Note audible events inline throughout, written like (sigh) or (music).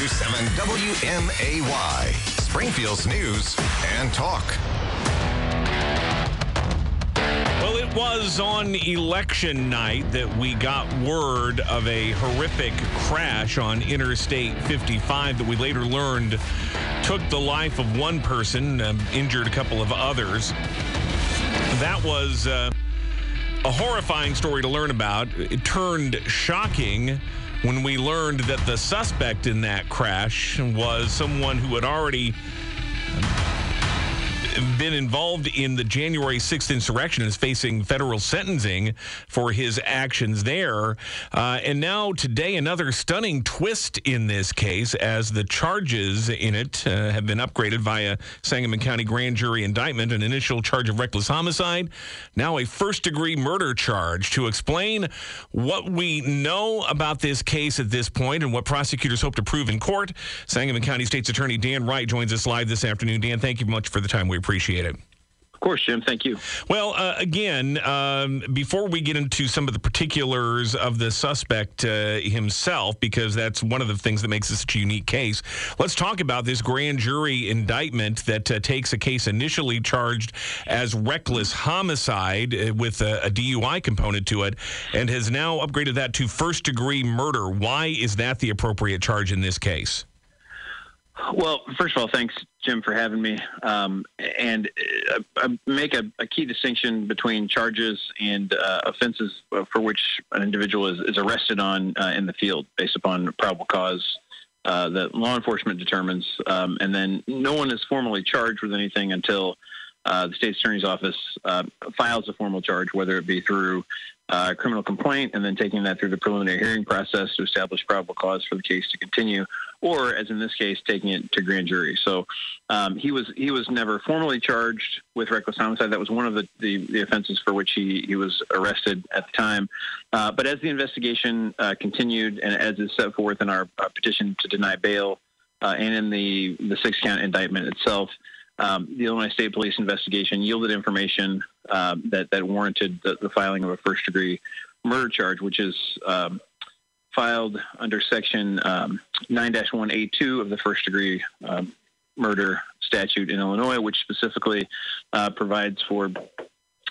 1027 WMAY, Springfield's news and talk. Well, it was on election night that we got word of a horrific crash on Interstate 55 that we later learned took the life of one person, um, injured a couple of others. That was uh, a horrifying story to learn about. It turned shocking when we learned that the suspect in that crash was someone who had already been involved in the January 6th insurrection is facing federal sentencing for his actions there. Uh, and now, today, another stunning twist in this case as the charges in it uh, have been upgraded via Sangamon County grand jury indictment. An initial charge of reckless homicide, now a first degree murder charge. To explain what we know about this case at this point and what prosecutors hope to prove in court, Sangamon County State's Attorney Dan Wright joins us live this afternoon. Dan, thank you much for the time. We appreciate it. Of course, Jim. Thank you. Well, uh, again, um, before we get into some of the particulars of the suspect uh, himself, because that's one of the things that makes this such a unique case, let's talk about this grand jury indictment that uh, takes a case initially charged as reckless homicide uh, with a, a DUI component to it and has now upgraded that to first degree murder. Why is that the appropriate charge in this case? Well, first of all, thanks, Jim, for having me. Um, and uh, I make a, a, key distinction between charges and uh, offenses for which an individual is, is arrested on uh, in the field based upon probable cause uh, that law enforcement determines. Um, and then no one is formally charged with anything until uh, the state attorney's office uh, files a formal charge, whether it be through uh, criminal complaint and then taking that through the preliminary hearing process to establish probable cause for the case to continue, or as in this case, taking it to grand jury. So um, he was he was never formally charged with reckless homicide. That was one of the, the, the offenses for which he, he was arrested at the time. Uh, but as the investigation uh, continued and as is set forth in our, our petition to deny bail uh, and in the the six count indictment itself. Um, the Illinois State Police investigation yielded information um, that that warranted the, the, filing of a first degree murder charge, which is um, filed under Section 9-1A2 um, of the first degree um, murder statute in Illinois, which specifically uh, provides for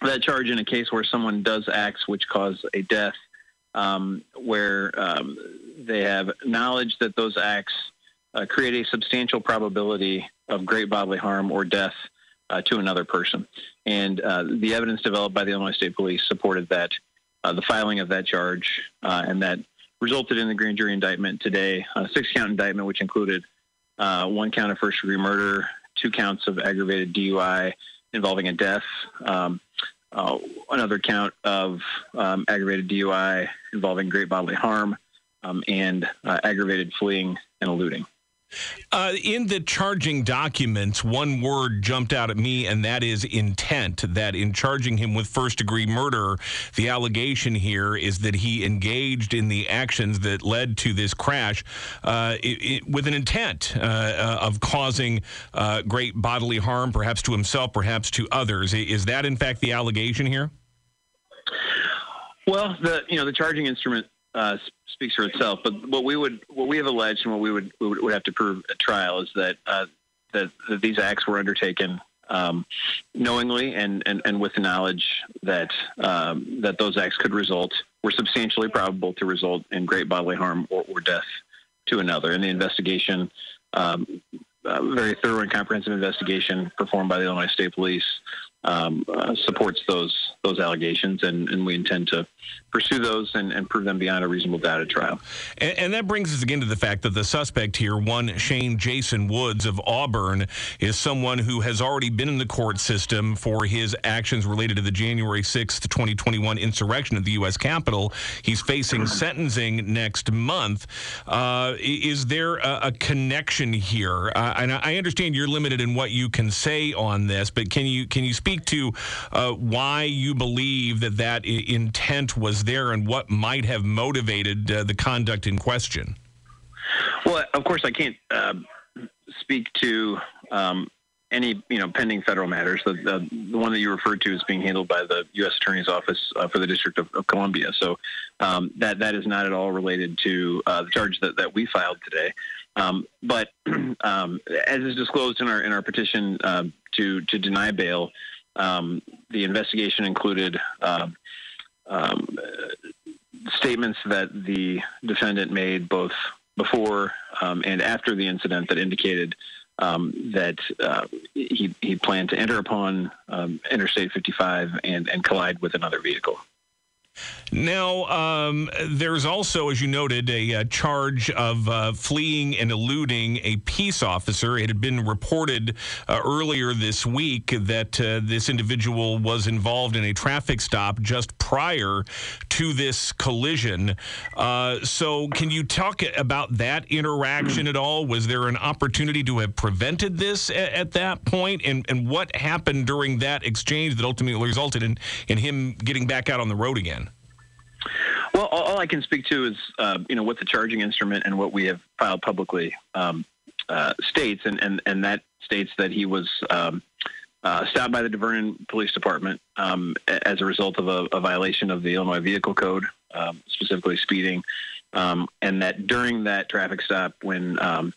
that charge in a case where someone does acts which cause a death, where they have knowledge that those acts uh, create a substantial probability of great bodily harm or death uh, to another person. And uh, the evidence developed by the Illinois State Police supported that, uh, the filing of that charge, uh, and that resulted in the grand jury indictment today, a six count indictment, which included uh, one count of first degree murder, two counts of aggravated DUI involving a death, um, uh, another count of um, aggravated DUI involving great bodily harm, um, and aggravated fleeing and eluding. Uh, in the charging documents, one word jumped out at me, and that is intent. That in charging him with first degree murder, the allegation here is that he engaged in the actions that led to this crash uh, it, it, with an intent uh, uh of causing uh, great bodily harm, perhaps to himself, perhaps to others. Is that, in fact, the allegation here? Well, the you know the charging instrument uh, speaks for itself. But what we would, what we have alleged, and what we would, we would have to prove at trial is that uh, that, that these acts were undertaken um, knowingly and, and, and with knowledge that um, that those acts could result were substantially probable to result in great bodily harm or, or death to another. And the investigation, um, very thorough and comprehensive investigation performed by the Illinois State Police, um, uh, supports those those allegations, and, and we intend to pursue those and, and, prove them beyond a reasonable doubt at trial. And, and, that brings us again to the fact that the suspect here, one Shane Jason Woods of Auburn, is someone who has already been in the court system for his actions related to the January 6th, 2021 insurrection at the U.S. Capitol. He's facing sentencing next month. Uh, is there a, a connection here? Uh, and I understand you're limited in what you can say on this, but can you can you speak to uh, why you believe that that intent was was there and what might have motivated uh, the conduct in question? Well, of course, I can't uh, speak to um, any you know pending federal matters. The, the, the one that you referred to is being handled by the U.S. Attorney's Office uh, for the District of, of Columbia. So um, that that is not at all related to uh, the charge that, that we filed today. Um, but (clears throat) um, as is disclosed in our in our petition uh, to to deny bail, um, the investigation included uh, statements that the defendant made both before um, and after the incident that indicated um, that uh, he, he planned to enter upon um, Interstate 55 and, and collide with another vehicle. Now, um, there's also, as you noted, a, a charge of uh, fleeing and eluding a peace officer. It had been reported uh, earlier this week that uh, this individual was involved in a traffic stop just prior to this collision. Uh, so, can you talk about that interaction at all? Was there an opportunity to have prevented this at, at that point? And, and what happened during that exchange that ultimately resulted in, in him getting back out on the road again? Well, all I can speak to is, uh, you know, what the charging instrument and what we have filed publicly um, uh, states, and, and, and that states that he was um, uh, stopped by the Divernon Police Department um, as a result of a, a, violation of the Illinois Vehicle Code, um, specifically speeding, um, and that during that traffic stop, when um,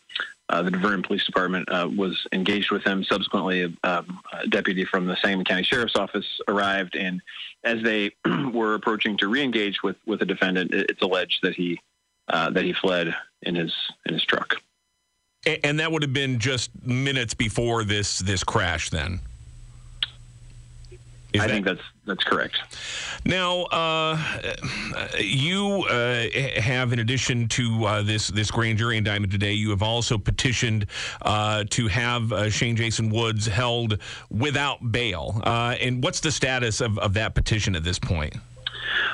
uh, the Divernon Police Department uh, was engaged with him. Subsequently, um, a deputy from the Sangamon County Sheriff's Office arrived, and as they (clears throat) were approaching to re-engage with with the defendant, it's alleged that he uh, that he fled in his in his truck. And that would have been just minutes before this this crash, then. Is I that, think that's that's correct. Now, uh, you uh, have, in addition to uh, this this grand jury indictment today, you have also petitioned uh, to have uh, Shane Jason Woods held without bail. Uh, and what's the status of, of that petition at this point?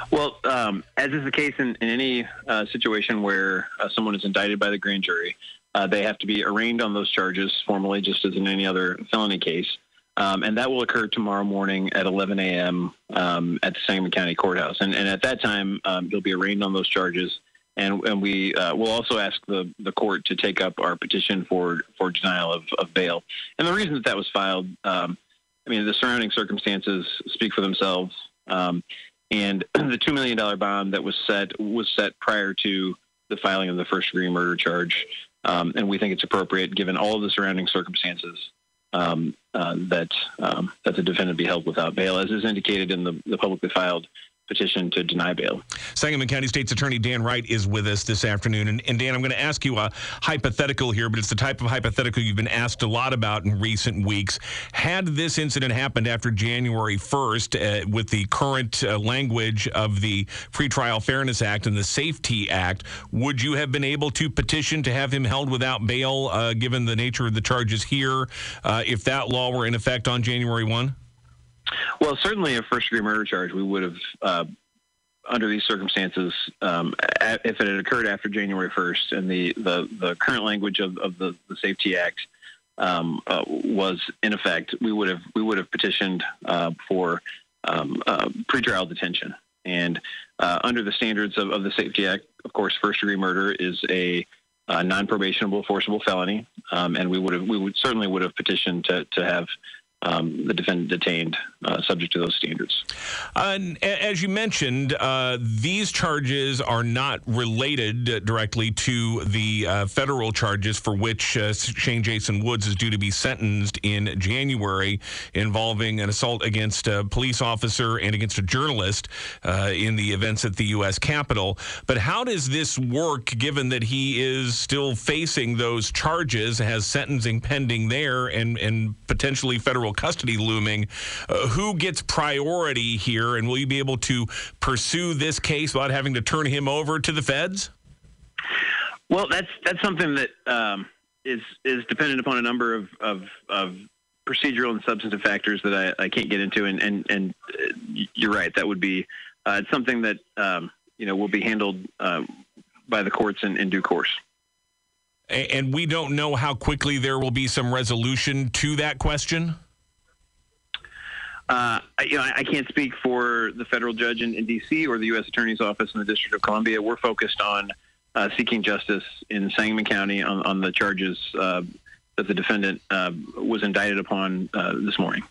Well, um, as is the case in, in any situation where someone is indicted by the grand jury, they have to be arraigned on those charges formally, just as in any other felony case. Um, and that will occur tomorrow morning at 11 a.m. Um, at the Sangamon County Courthouse. And, and at that time, um, you'll be arraigned on those charges. And, and we uh, will also ask the, the court to take up our petition for, for denial of, of bail. And the reason that that was filed, um, I mean, the surrounding circumstances speak for themselves. Um, and (clears throat) the $2 million bond that was set was set prior to the filing of the first degree murder charge. Um, and we think it's appropriate, given all of the surrounding circumstances, um, uh, that um, that the defendant be held without bail, as is indicated in the, the publicly filed petition to deny bail. Sangamon County State's Attorney Dan Wright is with us this afternoon. And, and, Dan, I'm going to ask you a hypothetical here, but it's the type of hypothetical you've been asked a lot about in recent weeks. Had this incident happened after January 1st uh, with the current uh, language of the Pretrial Fairness Act and the Safety Act, would you have been able to petition to have him held without bail, uh, given the nature of the charges here, uh, if that law were in effect on January 1? Well, certainly a first degree murder charge, we would have, uh, under these circumstances, um, if it had occurred after January 1st and the, the, the current language of, of the, the Safety Act um, uh, was in effect, we would have we would have petitioned uh, for um, uh, pretrial detention. And uh, under the standards of, of, the Safety Act, of course, first degree murder is a uh, non-probationable forcible felony, um, and we would have we would certainly would have petitioned to to have um, the defendant detained uh, subject to those standards. Uh, as you mentioned, uh, these charges are not related directly to the uh, federal charges for which uh, Shane Jason Woods is due to be sentenced in January involving an assault against a police officer and against a journalist uh, in the events at the U.S. Capitol. But how does this work given that he is still facing those charges, has sentencing pending there, and, and potentially federal federal custody looming. Uh, who gets priority here, and will you be able to pursue this case without having to turn him over to the feds? Well, that's that's something that um, is is dependent upon a number of, of, of procedural and substantive factors that I, I can't get into, and and, and uh, you're right. That would be uh, it's something that um, you know will be handled uh, by the courts in, in due course. And we don't know how quickly there will be some resolution to that question. Uh, you know, I, I, can't speak for the federal judge in, in, D.C. or the U.S. Attorney's Office in the District of Columbia. We're focused on uh, seeking justice in Sangamon County on, on the charges uh, that the defendant uh, was indicted upon uh, this morning.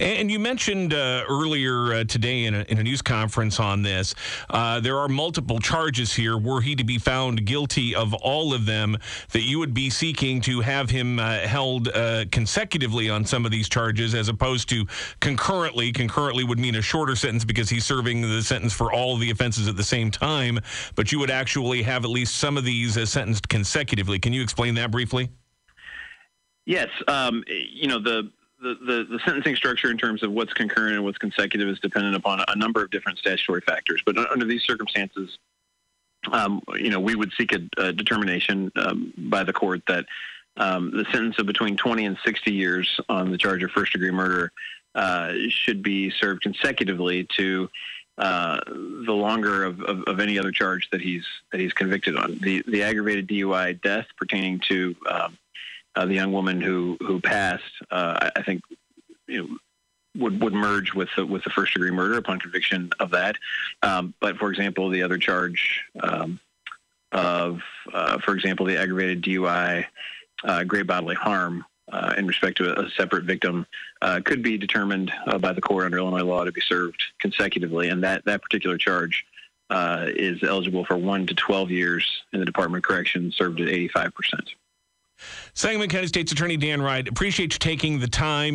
And you mentioned uh, earlier uh, today in a, in a, news conference on this, uh, there are multiple charges here. Were he to be found guilty of all of them, that you would be seeking to have him uh, held consecutively on some of these charges as opposed to concurrently. Concurrently would mean a shorter sentence because he's serving the sentence for all of the offenses at the same time, but you would actually have at least some of these sentenced consecutively. Can you explain that briefly? Yes, um, you know the, the, the the sentencing structure in terms of what's concurrent and what's consecutive is dependent upon a number of different statutory factors. But under these circumstances, um, you know, we would seek a, a determination um, by the court that um, the sentence of between 20 and 60 years on the charge of first degree murder uh, should be served consecutively to uh, the longer of, of, of, any other charge that he's that he's convicted on. The the aggravated DUI death pertaining to um, uh, the young woman who who passed, uh, I, think, you know, would would merge with the, with the first degree murder upon conviction of that. Um, but for example, the other charge um, of, uh, for example, the aggravated DUI, uh, great bodily harm. Uh, in respect to a, a separate victim, uh, could be determined by the court under Illinois law to be served consecutively, and that that particular charge is eligible for one to twelve years in the Department of Corrections, served at eighty five percent. Sangamon County State's Attorney Dan Wright, appreciate you taking the time.